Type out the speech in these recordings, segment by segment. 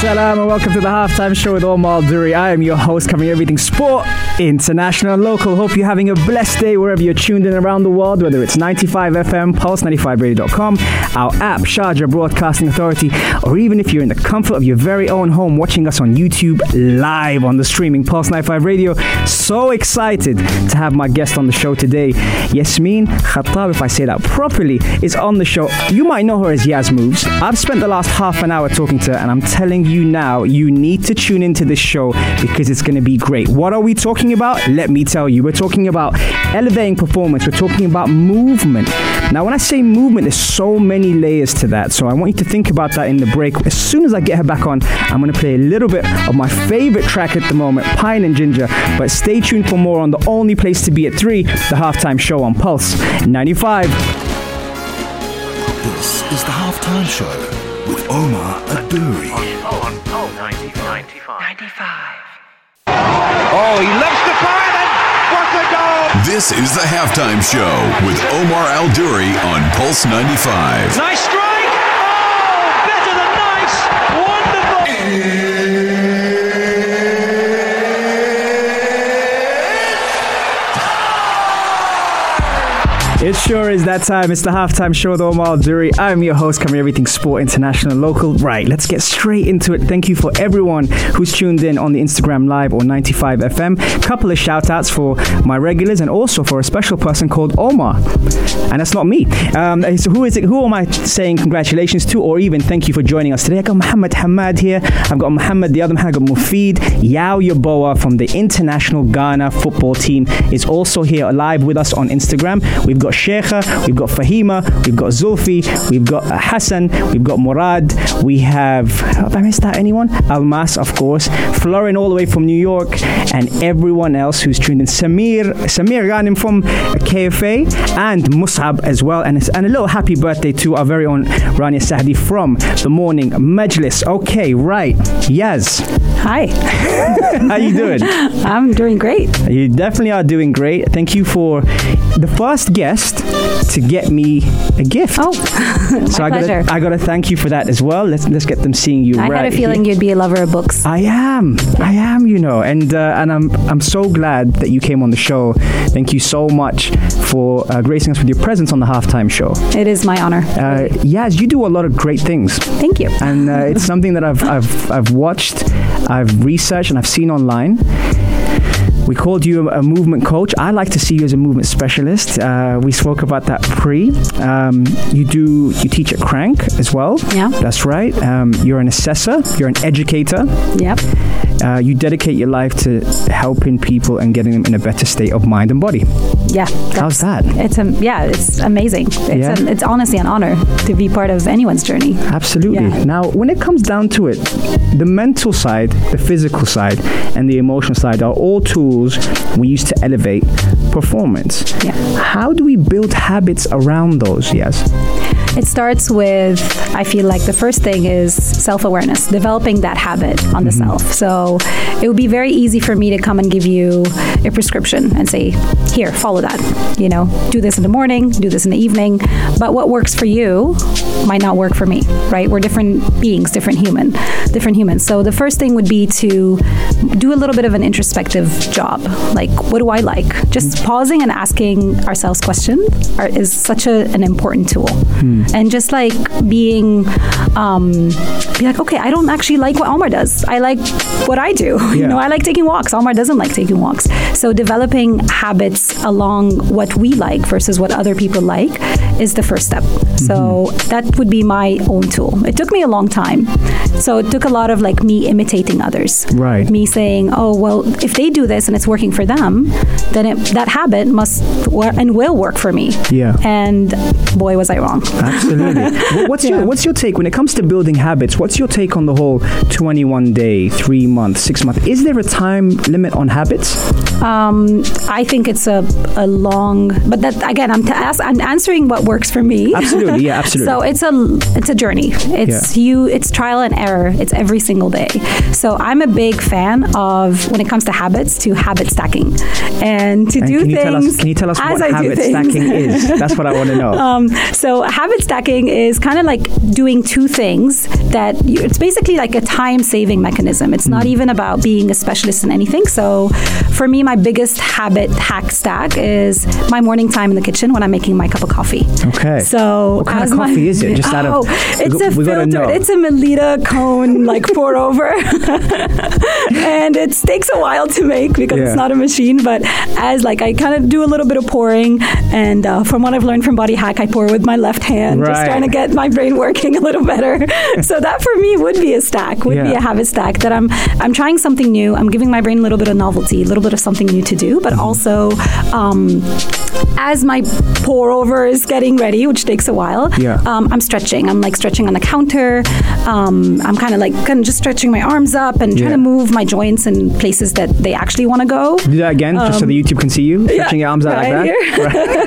Salam and welcome to the halftime show with Omar Duri. I am your host, covering everything sport, international, and local. Hope you're having a blessed day wherever you're tuned in around the world, whether it's 95 FM, Pulse95Radio.com, our app, Sharjah Broadcasting Authority, or even if you're in the comfort of your very own home watching us on YouTube live on the streaming Pulse 95 Radio. So excited to have my guest on the show today. Yasmin Khattab, if I say that properly, is on the show. You might know her as Yaz Moves. I've spent the last half an hour talking to her, and I'm telling you now, you need to tune into this show because it's going to be great. What are we talking about? Let me tell you. We're talking about elevating performance, we're talking about movement. Now, when I say movement, there's so many layers to that. So I want you to think about that in the break. As soon as I get her back on, I'm going to play a little bit of my favorite track at the moment, Pine and Ginger. But stay tuned for more on the only place to be at 3, the halftime show on Pulse 95. This is the Halftime Show with Omar Aduri. Oh, he loves the fire then. What a goal! This is the halftime show with Omar Al Duri on Pulse 95. Nice It sure is that time. It's the halftime show with Omar Duri. I'm your host, covering everything sport, international, local. Right, let's get straight into it. Thank you for everyone who's tuned in on the Instagram Live or 95 FM. Couple of shout outs for my regulars and also for a special person called Omar. And that's not me. Um, so who is it? Who am I saying congratulations to or even thank you for joining us today? I've got Muhammad Hamad here. I've got Muhammad, the other man, I got Mufid. Yao Yaboa from the international Ghana football team is also here live with us on Instagram. We've got Sheikha, we've got Fahima, we've got Zulfi, we've got Hassan, we've got Murad, we have, have I missed out anyone? Almas, of course, Florin all the way from New York, and everyone else who's tuned in. Samir, Samir Ghanim from KFA, and Musab as well, and, and a little happy birthday to our very own Rania Sahdi from the morning Majlis. Okay, right, Yaz, Hi, how you doing? I'm doing great. You definitely are doing great. Thank you for the first guest to get me a gift. Oh, so I pleasure. gotta, I gotta thank you for that as well. Let's let's get them seeing you. I right had a feeling here. you'd be a lover of books. I am, I am, you know, and uh, and I'm I'm so glad that you came on the show. Thank you so much for uh, gracing us with your presence on the halftime show. It is my honor. Uh, Yaz, you do a lot of great things Thank you. and uh, it's something that I've, I've, I've watched, I've researched, and I've seen online. We called you a, a movement coach. I like to see you as a movement specialist. Uh, we spoke about that pre. Um, you do you teach at Crank as well. Yeah. that's right. Um, you're an assessor. You're an educator. Yep. Uh, you dedicate your life to helping people and getting them in a better state of mind and body. Yeah. How's that? It's um, yeah, it's amazing. It's Yeah. an, it's honestly an honor to be part of anyone's journey. Absolutely. Yeah. Now, when it comes down to it, the mental side, the physical side, and the emotional side are all tools we use to elevate performance. Yeah. How do we build habits around those? Yes. It starts with, I feel like the first thing is self awareness, developing that habit on the Mm-hmm. self. So it would be very easy for me to come and give you a prescription and say, here, follow that. You know, do this in the morning, do this in the evening. But what works for you might not work for me, right? We're different beings, different human, different humans. So the first thing would be to do a little bit of an introspective job. Like, what do I like? Just pausing and asking ourselves questions are, is such a, an important tool. And just like being, um, be like, okay, I don't actually like what Omar does. I like what I do. You know, I like taking walks. Omar doesn't like taking walks. So developing habits along what we like versus what other people like is the first step. So that would be my own tool. It took me a long time So it took a lot of like me imitating others. Right. Me saying, oh, well, if they do this and it's working for them, then it, that habit must wor- and will work for me. Yeah. And boy, was I wrong. Absolutely. Wh- what's your What's your take when it comes to building habits? What's your take on the whole 21 day, three month, six month? Is there a time limit on habits? Um, I think it's a, a long, but that again, I'm, t- ask, I'm answering what works for me. Absolutely, yeah, absolutely. so it's a it's a journey. It's Yeah. you. It's trial and error. It's every single day. So I'm a big fan of when it comes to habits to habit stacking, and to And do can you things. tell us? Can you tell us what I habit stacking is? That's what I want to know. Um, so habit stacking is kind of like doing two things that you, it's basically like a time saving mechanism. It's Hmm. not even about being a specialist in anything. So for me, my biggest habit hack stack is my morning time in the kitchen when I'm making my cup of coffee. Okay. So What kind of as my- coffee is it? Just out of- oh, we it's go- a we filtered. It's a Melitta cone like pour over, and it takes a while to make because Yeah. it's not a machine. But as like I kind of do a little bit of pouring, and uh, from what I've learned from Body Hack, I pour with my left hand, just trying to get my brain working a little better. so that for me would be a stack, would be Yeah. a habit stack that I'm I'm trying something new. I'm giving my brain a little bit of novelty, a little bit of something new to do, but also. Um, as my pour over is getting ready, which takes a while, Yeah. um, I'm stretching. I'm like stretching on the counter. Um, I'm kind of like kind of just stretching my arms up and trying Yeah. to move my joints in places that they actually want to go. Do that again, just so the YouTube can see you stretching your arms out like Um, right that.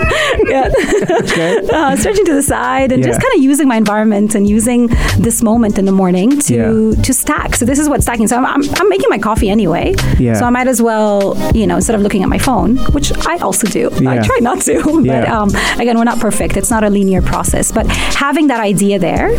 here. yeah. Okay. uh, stretching to the side and just kind of using my environment and using this moment in the morning to Yeah. to stack. So this is what stacking. So I'm, I'm, I'm making my coffee anyway. Yeah. So I might as well, you know, instead of looking at my phone, which I also do. I try not to, but Yeah. um, again, we're not perfect. It's not a linear process. But having that idea there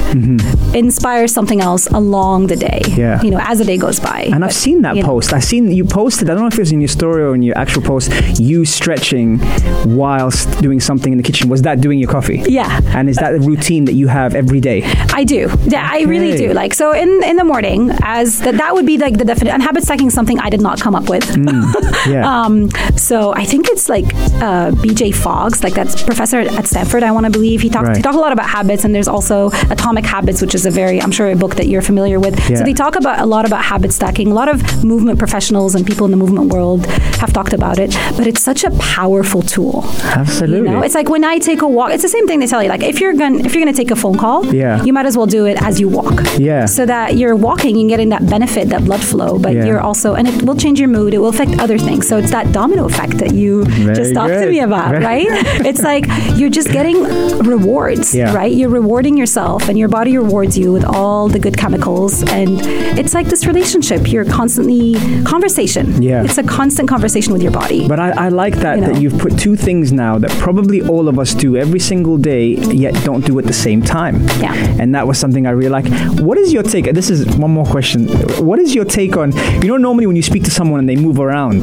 inspires something else along the day. Mm-hmm. Yeah. You know, as the day goes by. And I've seen that you know. post. I've seen you posted. I don't know if it was in your story or in your actual post. You stretching whilst doing something in the kitchen. Was that doing your coffee? Yeah. And is that a routine that you have every day? I do. Yeah, I really do. Like so in in the morning, as that that would be like the definition. And habit stacking is something I did not come up with. Yeah. um, so I think it's like uh, B.J. Fogg's, like that's professor at, Stanford. I want to believe he talks. Right. He talks a lot about habits, and there's also Atomic Habits, which is a very I'm sure a book that you're familiar with. Yeah. So they talk about a lot about habit stacking. A lot of movement professionals and people in the movement world have talked about it. But it's such a powerful tool. Absolutely. You know, it's like when I take a walk. It's the same thing they tell you. Like if you're going if you're going to take a phone call, Yeah. you might as well do it as you walk. Yeah. So that you're walking and getting that benefit, that blood flow, but Yeah. you're also and it will change your mood. It will affect other things. So it's that domino effect that you Very just talked to me about, right? it's like you're just getting rewards, Yeah. right? You're rewarding yourself, and your body rewards you with all the good chemicals, and it's like this relationship. You're constantly conversation. Yeah. It's a constant conversation with your body. But I, I like that You know. that you've put two things now that probably all of us do every single day, yet don't do at the same time. Yeah. And that was something I really like. What is your take? This is one more question. What is your take on? You know, normally when you speak to someone and they move around,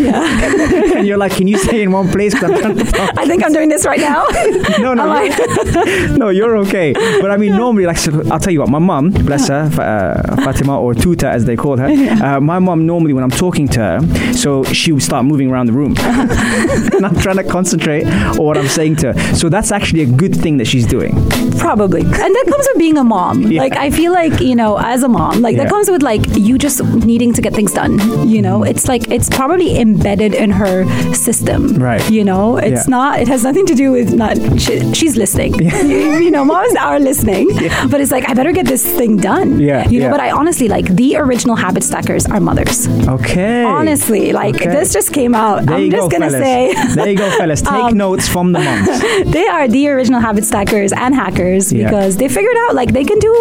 yeah, and you're like, "Can you stay in one place? I'm trying to talk. I think I'm doing this right now. No, no, you're, no, you're okay. But I mean, normally, like, so I'll tell you what, my mom, bless her, uh, Fatima or Tuta as they call her, uh, my mom normally, when I'm talking to her, so she would start moving around the room. and I'm trying to concentrate on what I'm saying to her. So that's actually a good thing that she's doing. Probably. And that comes with being a mom. Yeah. Like I feel like, you know, as a mom, like Yeah. that comes with like you just needing to get things done. You know, it's like it's probably embedded in her system. Right. You know, it's Yeah. not it has nothing to do with not she, she's listening. You, you know, moms are listening. But it's like I better get this thing done. Yeah, You know, but I honestly like the original habit stackers are mothers. Okay. Honestly, like Okay. this just came out. There I'm you just go, gonna fellas. say there you go, fellas. Take Um, notes from the moms. they are the original habit stackers and hackers Yeah. because they figured out like they can do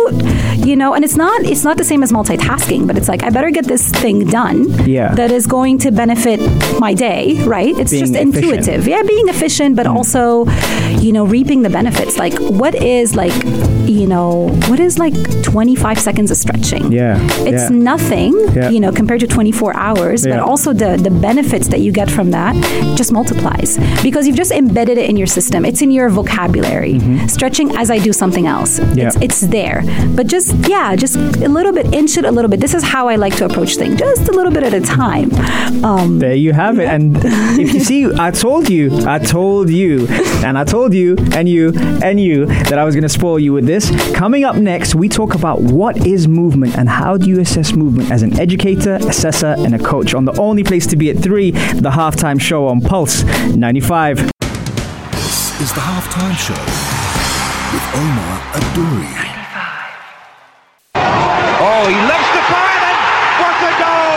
you know and it's not it's not the same as multitasking but it's like i better get this thing done Yeah. that is going to benefit my day right it's Being just efficient. Intuitive yeah being efficient but also you know reaping the benefits like what is like you know what is like 25 seconds of stretching Yeah, it's yeah. nothing Yeah. you know compared to 24 hours yeah. but also the the benefits that you get from that just multiplies because you've just embedded it in your system it's in your vocabulary stretching as i do something else Mm-hmm. Yeah. it's, it's there but just yeah just a little bit inch it a little bit this is how i like to approach things just a little bit at a time Um, There you have it. And if you see, I told you, I told you, and I told you, and you, and you, that I was going to spoil you with this. Coming up next, we talk about what is movement and how do you assess movement as an educator, assessor, and a coach on the only place to be at 3, the halftime show on Pulse 95. This is the halftime show with Omar Adouri. Oh, he loves the fire and what a goal!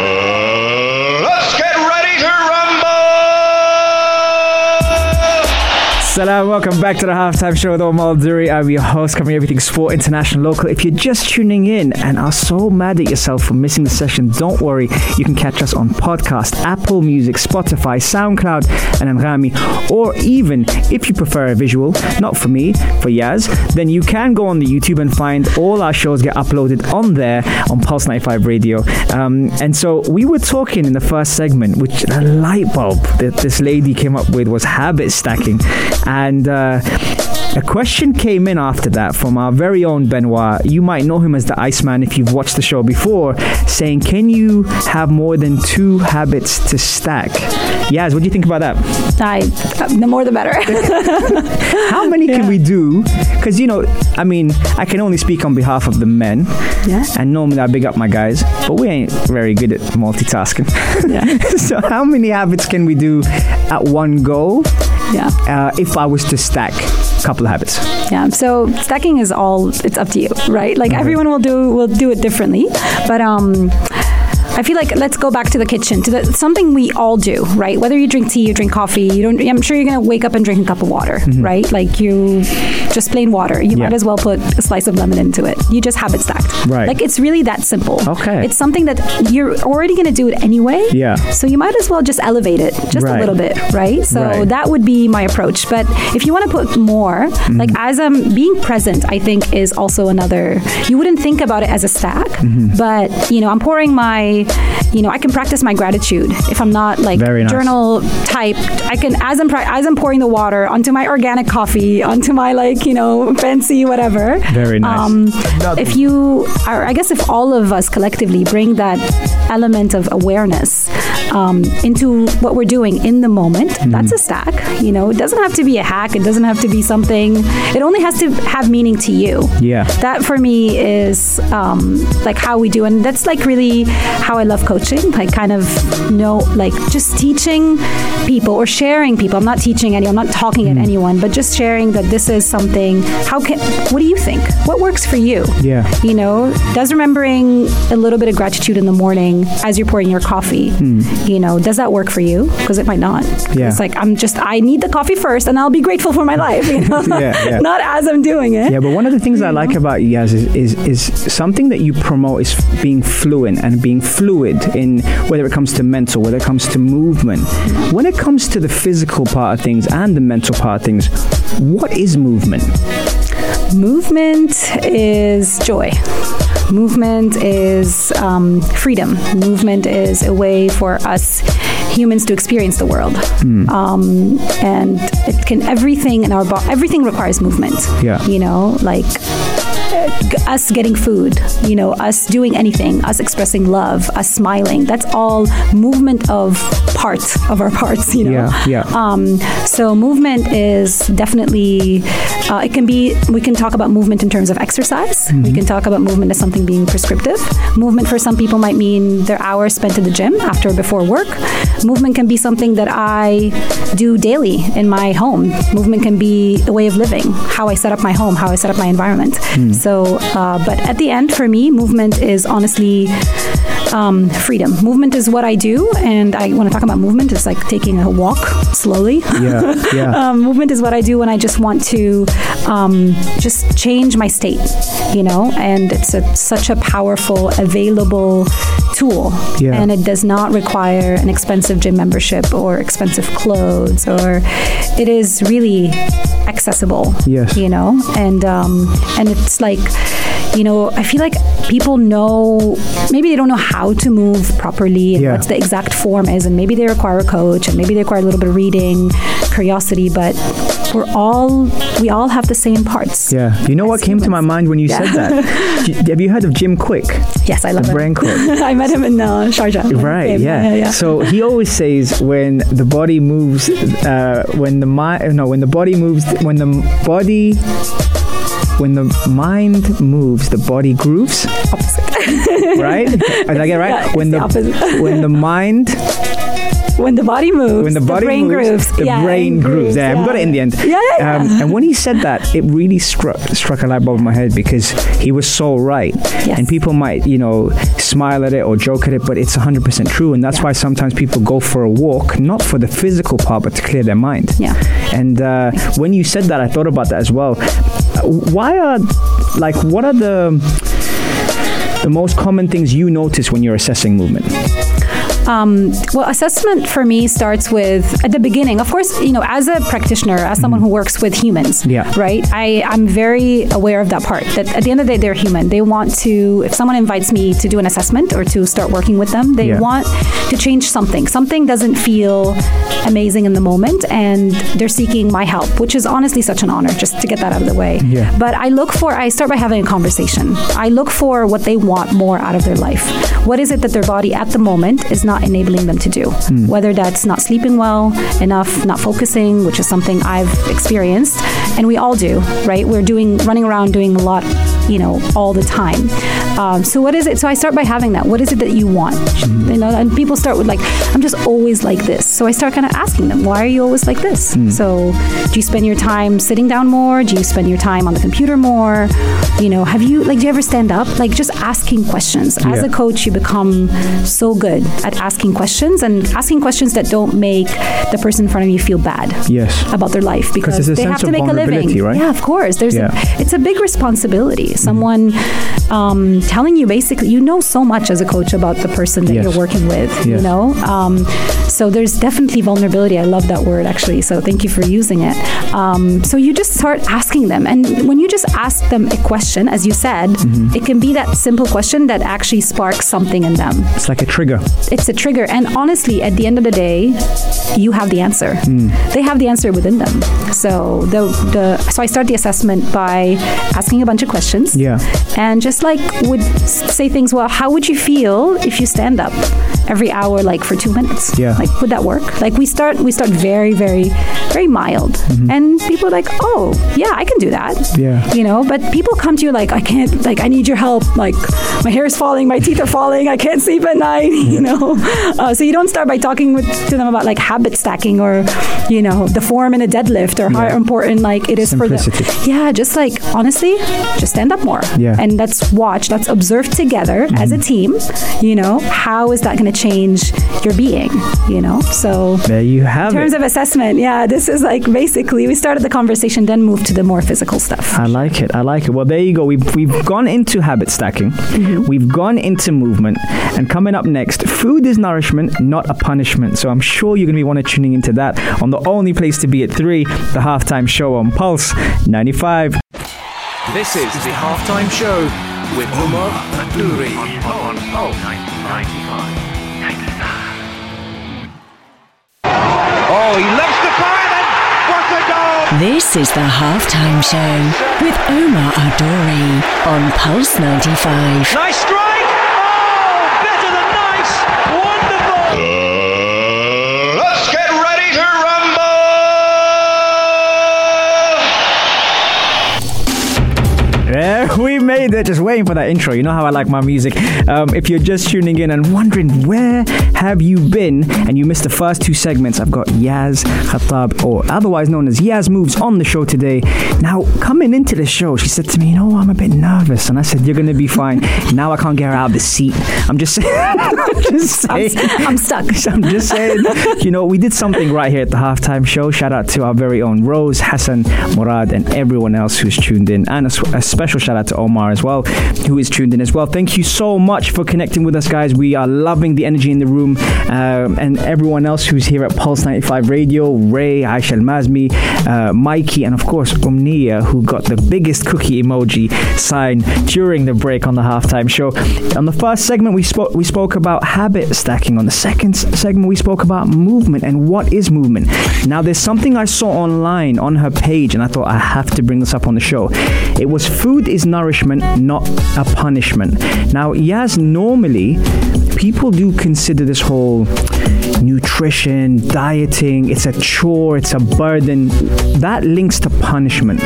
Salam, welcome back to the halftime show with Omar Duri. I'm your host, covering everything sport, international, local. If you're just tuning in and are so mad at yourself for missing the session, don't worry. You can catch us on podcast, Apple Music, Spotify, SoundCloud, and Anghami. Or even, if you prefer a visual, not for me, for Yaz, then you can go on the YouTube and find all our shows get uploaded on there on Pulse 95 Radio. Um, and so we were talking in the first segment, which the light bulb that this lady came up with was habit stacking. And uh, a question came in after that from our very own Benoit. You might know him as the Iceman if you've watched the show before, saying, Can you have more than two habits to stack? Yaz, what do you think about that? I, the more the better. How many can we do? Because, you know, I mean, I can only speak on behalf of the men. Yeah. And normally I big up my guys, but we ain't very good at multitasking. Yeah. so, how many habits can we do at one go yeah. uh, if I was to stack a couple of habits? Yeah. So stacking is all it's up to you, right? Like everyone will do will do it differently, but um I feel like let's go back to the kitchen to the, something we all do, right? Whether you drink tea, you drink coffee, you don't. I'm sure you're gonna wake up and drink a cup of water, right? Like you just plain water. You Yeah. might as well put a slice of lemon into it. You just have it stacked, Right. Like it's really that simple. Okay. It's something that you're already gonna do it anyway. Yeah. So you might as well just elevate it just Right. a little bit, right? So Right. that would be my approach. But if you want to put more, Mm-hmm. like as I'm being present, I think is also another. You wouldn't think about it as a stack, Mm-hmm. but you know, I'm pouring my, you know, I can practice my gratitude if I'm not like Very nice. journal type. I can as I'm as I'm pouring the water onto my organic coffee, onto my like you know fancy whatever. Very nice. Um, if you are, I guess if all of us collectively bring that element of awareness um, into what we're doing in the moment, Mm-hmm. that's a stack. You know, it doesn't have to be a hack. It doesn't have to be something. It only has to have meaning to you. Yeah. That for me is um, like how we do, and that's like really how I love coaching. Like kind of know, like just teaching people or sharing people. I'm not teaching anyone. I'm not talking Mm. at anyone, but just sharing that this is something. How can? What do you think? What works for you? Yeah. You know, does remembering a little bit of gratitude in the morning as you're pouring your coffee, hmm. you know, does that work for you? Because it might not. Yeah. It's like I'm just I need the coffee first, and I'll be grateful for my life. You know? Yeah, yeah. not as I'm doing it. Yeah, but one of the things I like about you guys is, is is something that you promote is being fluent and being fluid in whether it comes to mental, whether it comes to movement. When it comes to the physical part of things and the mental part of things, what is movement? Movement is joy. Movement is um, freedom. Movement is a way for us humans to experience the world. Um, and it can everything in our body. Everything requires movement. Yeah. You know, like us getting food. You know, us doing anything. Us expressing love. Us smiling. That's all movement of parts of our parts. You know. Yeah, yeah. Um, so movement is definitely. Uh, it can be. We can talk about movement in terms of exercise. We can talk about movement as something being prescriptive. Movement for some people might mean their hours spent in the gym after or before work. Movement can be something that I do daily in my home. Movement can be a way of living, how I set up my home, how I set up my environment. So, uh, but at the end, for me, movement is honestly um, freedom. Movement is what I do, and I want to talk about movement. It's like taking a walk slowly. Yeah, yeah. um, movement is what I do when I just want to um, just change my state, you know. And it's a, such a powerful, available tool, Yeah. and it does not require an expensive gym membership or expensive clothes, or it is really accessible. Yes. you know, and um, and it's like you know, I feel like people know maybe they don't know how to move properly and Yeah. what's the exact form is, and maybe they require a coach, and maybe they require a little bit of reading, curiosity, but we're all we all have the same parts. Yeah. You know what came to my mind when you Yeah. said that? Have you heard of Jim Kwik? Yes, I love The him. brain coach. I met him in uh, Sharjah. Right, yeah. yeah, yeah. So he always says when the body moves, uh, when the mind, no, when the body moves, when the body, when the mind moves, the body grooves. Opposite. right? Did I get it right? When the, when the mind, when the body moves, when the body brain moves, grooves. the Yeah, brain grooves. Yeah, we got it in the end. Yeah, yeah, yeah. Um, and when he said that, it really struck struck a light bulb in my head because he was so right. Yes. And people might, you know, smile at it or joke at it, but it's 100% true. And that's Yeah. why sometimes people go for a walk, not for the physical part, but to clear their mind. Yeah. And uh, when you said that, I thought about that as well. Why are, like, what are the the most common things you notice when you're assessing movement? Um, well, assessment for me starts with at the beginning. Of course, you know, as a practitioner, as someone who works with humans, Yeah. right. I I'm very aware of that part. That at the end of the day, they're human. They want to. If someone invites me to do an assessment or to start working with them, they Yeah. want to change something. Something doesn't feel amazing in the moment, and they're seeking my help, which is honestly such an honor. Just to get that out of the way. Yeah. But I look for. I start by having a conversation. I look for what they want more out of their life. What is it that their body at the moment is not enabling them to do? Hmm. Whether that's not sleeping well enough, not focusing, which is something I've experienced, and we all do, right? We're doing running around doing a lot, you know, all the time. Um, so what is it? So I start by having that. What is it that you want? Hmm. You know, and people start with like, I'm just always like this. So I start kind of asking them, why are you always like this? Hmm. So do you spend your time sitting down more? Do you spend your time on the computer more? You know, have you like do you ever stand up? Like just asking questions. As Yeah. a coach, you become so good at asking questions and asking questions that don't make the person in front of you feel bad Yes. about their life because they have to make a living. right? Yeah, of course. There's Yeah. A, it's a big responsibility. Someone um, telling you basically, you know so much as a coach about the person that Yes. you're working with. Yes. You know, um, so there's definitely vulnerability. I love that word actually. So thank you for using it. Um, so you just start asking them, and when you just ask them a question, as you said, Mm-hmm. it can be that simple question that actually sparks something in them It's like a trigger. it's a trigger. And honestly, at the end of the day, you have the answer. Hmm. They have the answer within them. So the the so I start the assessment by asking a bunch of questions. Yeah. And just like would say things. Well, how would you feel if you stand up every hour, like for two minutes? Yeah. Like would that work? Like we start we start very very very mild, and people are like, oh yeah, I can do that. Mm-hmm. Yeah. You know, but people come to you like, I can't, like, I need your help. Like, my hair is falling, my teeth are falling, I can't sleep at night, you know? Uh, so you don't start by talking with, to them about like habit stacking or, you know, the form in a deadlift or how important like it is Simplicity. for them. Yeah, just like, honestly, just stand up more. Yeah. And let's watch, let's observe together as a team, you know, how is that going to change your being, you know? So There you have in terms it. of assessment, yeah, this is like basically we started the conversation, then moved to the more physical stuff. I like it. I like it. Well, there you go. We've, we've gone into habit stacking. Mm-hmm. We've gone into movement. And coming up next, food is nourishment, not a punishment. So I'm sure you're going to be wanting to tuning into that on the only place to be at 3, the halftime show on Pulse 95. This is the halftime show with Umar Adouri on Pulse 95. Oh, he loves the fire and what a goal! This is the halftime show with Omar Adori on Pulse 95. Nice strike! Made it. Just waiting for that intro. You know how I like my music. Um, if you're just tuning in and wondering where have you been and you missed the first two segments, I've got Yaz Khattab, or otherwise known as Yaz Moves, on the show today. Now, coming into the show, she said to me, "You know, I'm a bit nervous," and I said, "You're gonna be fine." now I can't get her out of the seat. I'm just saying. I'm just I'm. I'm stuck. I'm just saying, you know, we did something right here at the halftime show. Shout out to our very own Rose, Hassan, Murad, and everyone else who's tuned in, and a, special special shout out to Omar as well, who is tuned in as well. Thank you so much for connecting with us, guys. We are loving the energy in the room, um, and everyone else who's here at Pulse 95 Radio, Ray, Aisha Mazmi, uh, Mikey, and of course Umnia, who got the biggest cookie emoji sign during the break on the halftime show. On the first segment, we spoke we spoke about habit stacking. On the second segment, we spoke about movement and what is movement. Now, there's something I saw online on her page, and I thought I have to bring this up on the show. It was food is nourishment, not a punishment. Now, yes, normally people do consider this whole nutrition, dieting, it's a chore, it's a burden. That links to punishment.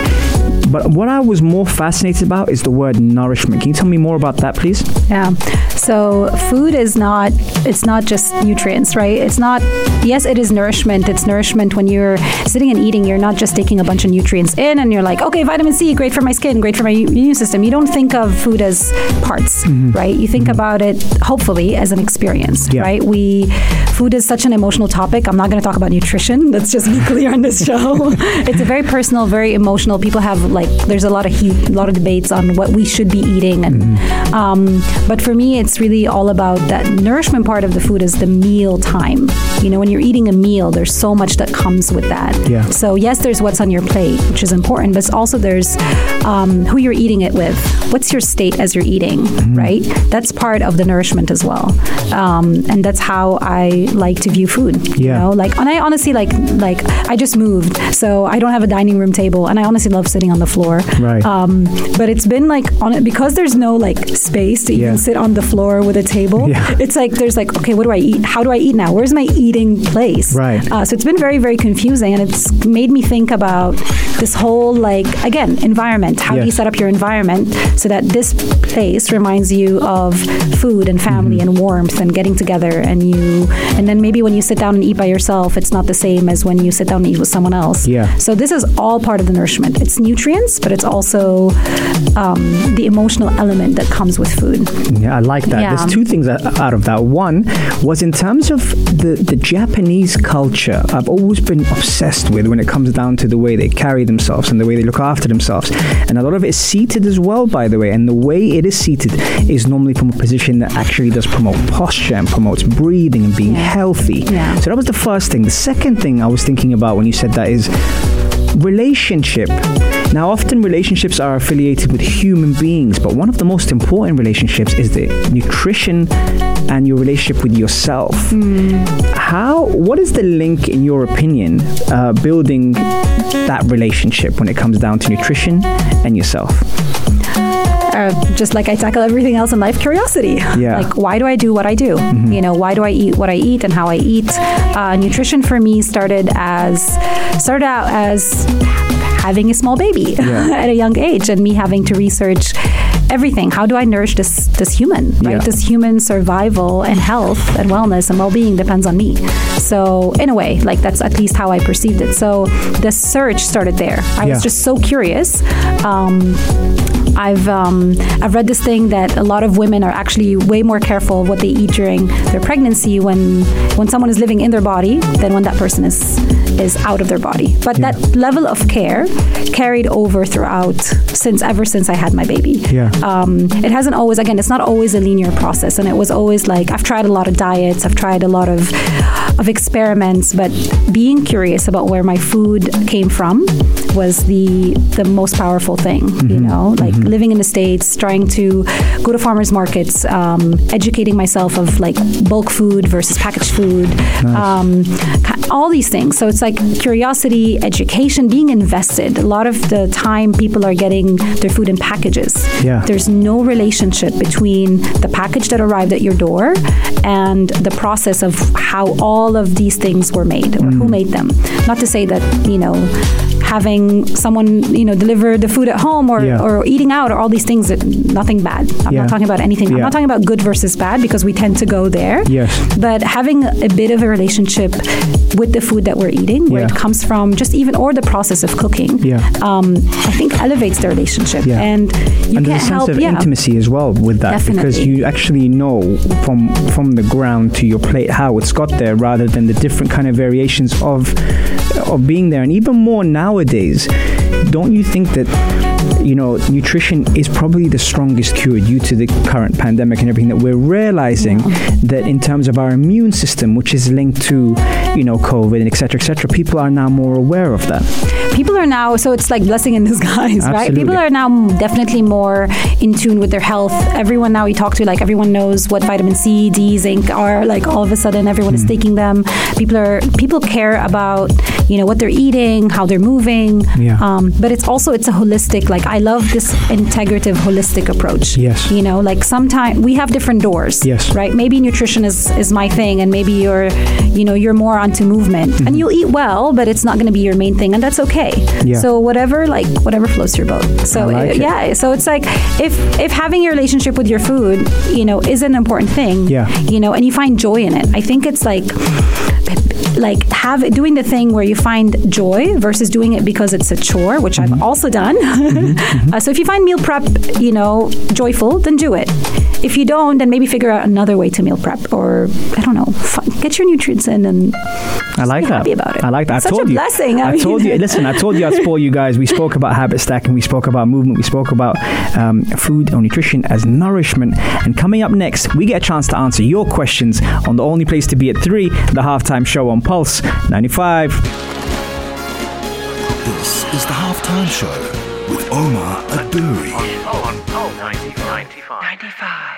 But what I was more fascinated about is the word nourishment. Can you tell me more about that, please? Yeah. So food is not it's not just nutrients, right? It's not yes, it is nourishment. It's nourishment when you're sitting and eating, you're not just taking a bunch of nutrients in and you're like, okay, vitamin C, great for my skin, great for my immune system. You don't think of food as parts, mm-hmm. right? You think mm-hmm. about it hopefully as an experience, Yeah. right? We food is such an emotional topic. I'm not going to talk about nutrition. Let's just be clear on this show. it's a very personal, very emotional. People have like there's a lot of heat, a lot of debates on what we should be eating, and um, but for me, it's really all about that nourishment part of the food is the meal time. You know, when you're eating a meal, there's so much that comes with that. Yeah. So yes, there's what's on your plate, which is important, but also there's um, who you're eating it with. What's your state as you're eating, right? That's part of the nourishment as well, um, and that's how I like to view food. You Yeah. know, like, and I honestly like like I just moved, so I don't have a dining room table, and I honestly love sitting on the floor. Right. Um, but it's been like on it because there's no like space to Yeah. even sit on the floor with a table. Yeah. It's like there's like okay, what do I eat? How do I eat now? Where's my eating place? Right. Uh, so it's been very very confusing, and it's made me think about this whole like again environment. How do you set up your environment so that this place reminds you of food and family Mm-hmm. and warmth and getting together and you and then maybe when you sit down and eat by yourself, it's not the same as when you sit down and eat with someone else. Yeah. So this is all part of the nourishment. It's nutrients, but it's also um, the emotional element that comes with food. Yeah, I like that. Yeah. There's two things out of that. One was in terms of the, the Japanese culture, I've always been obsessed with when it comes down to the way they carry themselves and the way they look after themselves. And a lot of it is seated as well, by the way. And the way it is seated is normally from a position that actually does promote posture and promotes breathing and being healthy. Yeah. So that was the first thing. The second thing I was thinking about when you said that is relationship. Now, often relationships are affiliated with human beings, but one of the most important relationships is the nutrition and your relationship with yourself. How? What is the link, in your opinion, uh, building that relationship when it comes down to nutrition and yourself? Uh, just like I tackle everything else in life, curiosity. Yeah. Like, why do I do what I do? You know, why do I eat what I eat and how I eat? Uh, nutrition for me started as started out as having a small baby Yeah. at a young age, and me having to research everything. How do I nourish this this human? Right, Yeah. this human survival and health and wellness and well being depends on me. So in a way, like that's at least how I perceived it. So the search started there. I Yeah. was just so curious. Um, I've um, I've read this thing that a lot of women are actually way more careful what they eat during their pregnancy when when someone is living in their body than when that person is is out of their body. But that level of care carried over throughout since ever since I had my baby. Yeah. Um, it hasn't always again it's not always a linear process and it was always like I've tried a lot of diets I've tried a lot of of experiments but being curious about where my food came from was the the most powerful thing you know? Like living in the states trying to go to farmers markets um, educating myself of like bulk food versus packaged food um, all these things. So it's like curiosity education being invested. A lot of the time people are getting their food in packages. Yeah. there's no relationship between the package that arrived at your door and the process of how all of these things were made or who made them. Not to say that, you know, having someone, you know, deliver the food at home or, Yeah. or eating out or all these things, that- nothing bad. I'm Yeah. not talking about anything. I'm not talking about good versus bad because we tend to go there. Yes. But having a bit of a relationship with the food that we're eating, where it comes from, just even or the process of cooking, Yeah. um, I think elevates the relationship. Yeah. And you and can't there's a sense help of intimacy as well with that because you actually know from from the ground to your plate how it's got there rather than the different kind of variations of of being there and even more nowadays don't you think that you know nutrition is probably the strongest cure due to the current pandemic and everything that we're realizing that in terms of our immune system, which is linked to you know COVID and et cetera, et cetera, people are now more aware of that. people are now so it's like blessing in disguise right people are now definitely more in tune with their health everyone now we talk to like everyone knows what vitamin c d zinc are like all of a sudden everyone Hmm. is taking them people are people care about you know what they're eating how they're moving Yeah. um, but it's also it's a holistic like i love this integrative holistic approach Yes. you know like sometimes we have different doors Yes. right maybe nutrition is is my thing and maybe you're you know you're more onto movement Mm-hmm. and you'll eat well but it's not going to be your main thing and that's okay Yeah. so whatever like whatever floats your boat so like uh, it. yeah so it's like if if having your relationship with your food you know is an important thing Yeah. you know and you find joy in it i think it's like like have doing the thing where you find joy versus doing it because it's a chore which Mm-hmm. i've also done. Uh, so if you find meal prep you know joyful then do it if you don't then maybe figure out another way to meal prep or i don't know fi- get your nutrients in and I like be that. happy about it. I like that. Such I a told you. blessing. I I, mean- told you. Listen, I told you I'd spoil you guys. We spoke about habit stacking. We spoke about movement. We spoke about um, food or nutrition as nourishment. And coming up next, we get a chance to answer your questions on the only place to be at three, the halftime show on Pulse 95. This is the halftime show with Omar Adouri. On Pulse 95. 95.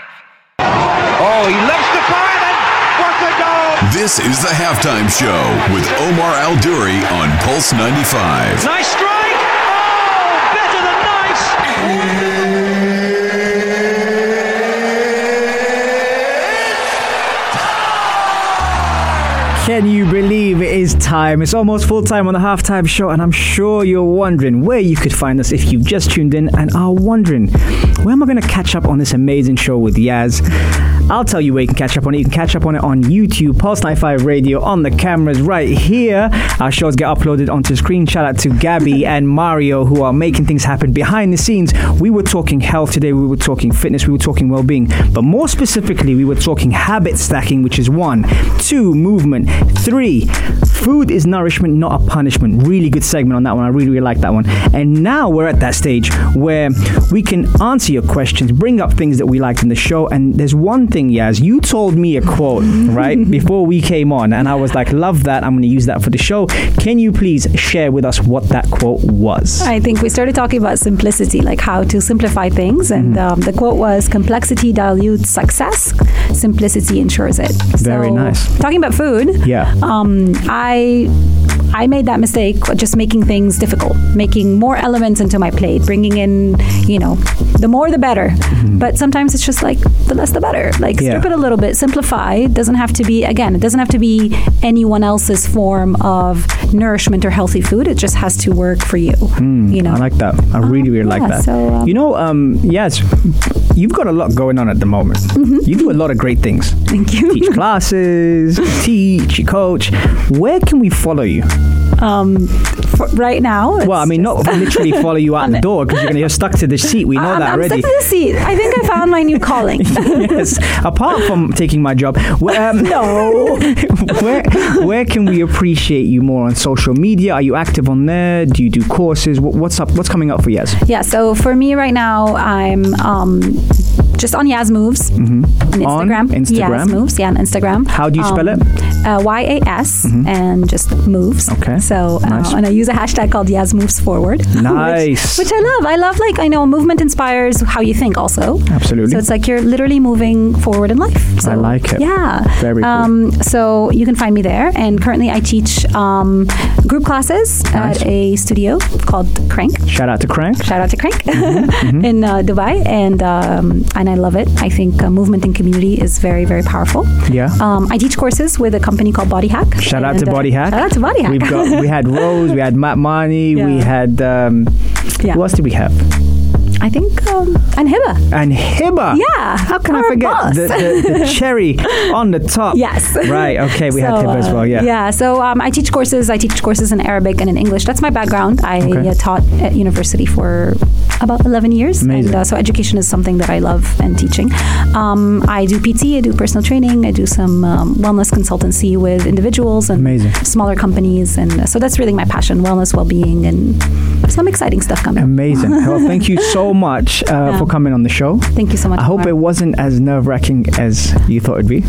Oh, he loves the fire and what a goal! This is the halftime show with Omar Al Duri on Pulse 95. Nice strike! Oh, better than nice! Can you believe it is time? It's almost full time on the halftime show, and I'm sure you're wondering where you could find us if you've just tuned in and are wondering where am I going to catch up on this amazing show with Yaz. I'll tell you where you can catch up on it. You can catch up on it on YouTube, Pulse 95 Radio, on the cameras right here. Our shows get uploaded onto screen. Shout out to Gabby and Mario who are making things happen behind the scenes. We were talking health today, we were talking fitness, we were talking well being, but more specifically, we were talking habit stacking, which is one, two, movement, three, food is nourishment, not a punishment. Really good segment on that one. I really, really like that one. And now we're at that stage where we can answer your questions, bring up things that we liked in the show. And there's one thing, Yaz, you told me a quote, right, before we came on, and I was like, love that. I'm going to use that for the show. Can you please share with us what that quote was? I think we started talking about simplicity, like how to simplify things. And Mm-hmm. um, the quote was complexity dilutes success, simplicity ensures it. Very so, nice. Talking about food, Yeah. um, I. I made that mistake just making things difficult, making more elements into my plate, bringing in, you know, the more the better. But sometimes it's just like the less the better. Like Mm-hmm. Yeah. strip it a little bit, simplify. It doesn't have to be again, it doesn't have to be anyone else's form of nourishment or healthy food. It just has to work for you. you know. Mm, I like that. I really, really like yeah, that. so, um, you know, um, yes, you've got a lot going on at the moment. Mm-hmm. You do a lot of great things. Thank you. Teach classes, teach, you coach. Where can we follow you? Um, for right now. Well, I mean, not literally follow you out the door because you're gonna you're stuck to the seat. We know I'm, that I'm already. stuck to the seat. I think I found my new calling. yes. Apart from taking my job, where, um, no. where where can we appreciate you more on social media? Are you active on there? Do you do courses? What, what's up? What's coming up for Yaz? Yeah. So for me right now, I'm um, just on Yaz Moves on Mm-hmm. On Instagram. Instagram? Yaz Moves. Yeah, on Instagram. How do you spell Um, it? Mm-hmm. Uh, y A S and just moves. Okay. So uh, Nice. and I use a hashtag called Yaz Moves Forward. which- Nice. Which, I love. I love like I know movement inspires how you think also. Absolutely. So it's like you're literally moving forward in life. So, I like it. Yeah. Very cool. Um, so you can find me there, and currently I teach um, group classes Nice. at a studio called Crank. Shout out to Crank. Shout out to Crank Mm-hmm, in uh, Dubai, and um, and I love it. I think uh, movement and community is very very powerful. Yeah. Um, I teach courses with a company called Body Hack. Shout out to uh, Body Hack. Shout out to Body Hack. We've got we had Rose, we had Matt Marnie, we had um, Yeah. who else did we have? I think um, and Hiba. Yeah, How can I forget the, the, the cherry on the top? Yes. Right. Okay. We had So, Hiba as uh, well. Yeah. Yeah. So um, I teach courses. I teach courses in Arabic and in English. That's my background. I Okay. uh, taught at university for about 11 years. Amazing. And, uh, so education is something that I love and teaching. Um, I do PT. I do personal training. I do some um, wellness consultancy with individuals and Amazing. smaller companies. And uh, so that's really my passion: wellness, well-being, and some exciting stuff coming. Amazing. well, thank you so much uh, Yeah. for coming on the show. Thank you so much. I hope Omar. it wasn't as nerve wracking as you thought it'd be.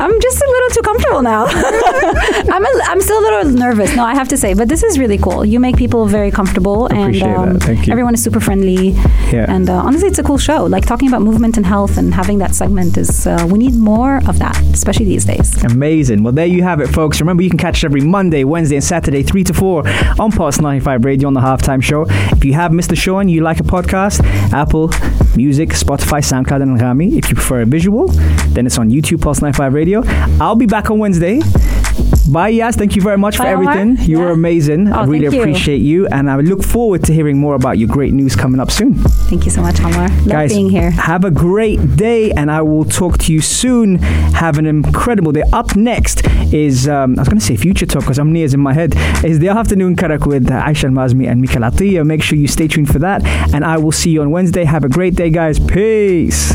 I'm just a little too comfortable now. I'm, a, I'm still a little nervous. No, I have to say, but this is really cool. You make people very comfortable, and Appreciate that. um, Thank you. everyone is super friendly. Yeah. And uh, honestly, it's a cool show. Like talking about movement and health and having that segment is uh, we need more of that, especially these days. Amazing. Well, there you have it, folks. Remember, you can catch it every Monday, Wednesday, and Saturday, 3 to 4 on Pulse 95 Radio on the halftime show. If you have missed the show and you like a podcast, Apple Music, Spotify, SoundCloud, and Rami. If you prefer a visual, then it's on YouTube, Pulse 95 Radio. I'll be back on Wednesday. Bye, Yas. Thank you very much for Bye, Omar. everything. You were Yeah. amazing. I Oh, really thank you. appreciate you. And I look forward to hearing more about your great news coming up soon. Thank you so much, Omar. Love Guys, being here. have a great day, and I will talk to you soon. Have an incredible day. Up next is, um, I was going to say Future Talk because I'm nears in my head, is the afternoon karak with Aisha Mazmi and Mikal Atiyah. Make sure you stay tuned for that, and I will see you on Wednesday. Have a great day, guys. Peace.